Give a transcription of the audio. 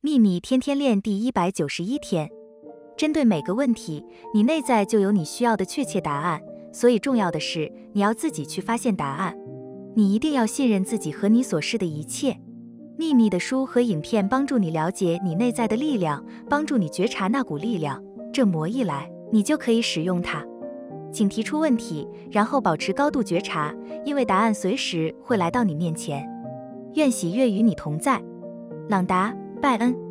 秘密天天练第一百九十一天，针对每个问题，你内在就有你需要的确切答案，所以重要的是你要自己去发现答案。你一定要信任自己和你所示的一切。秘密的书和影片帮助你了解你内在的力量，帮助你觉察那股力量。这魔一来，你就可以使用它。请提出问题，然后保持高度觉察，因为答案随时会来到你面前。愿喜悦与你同在，朗达·拜恩。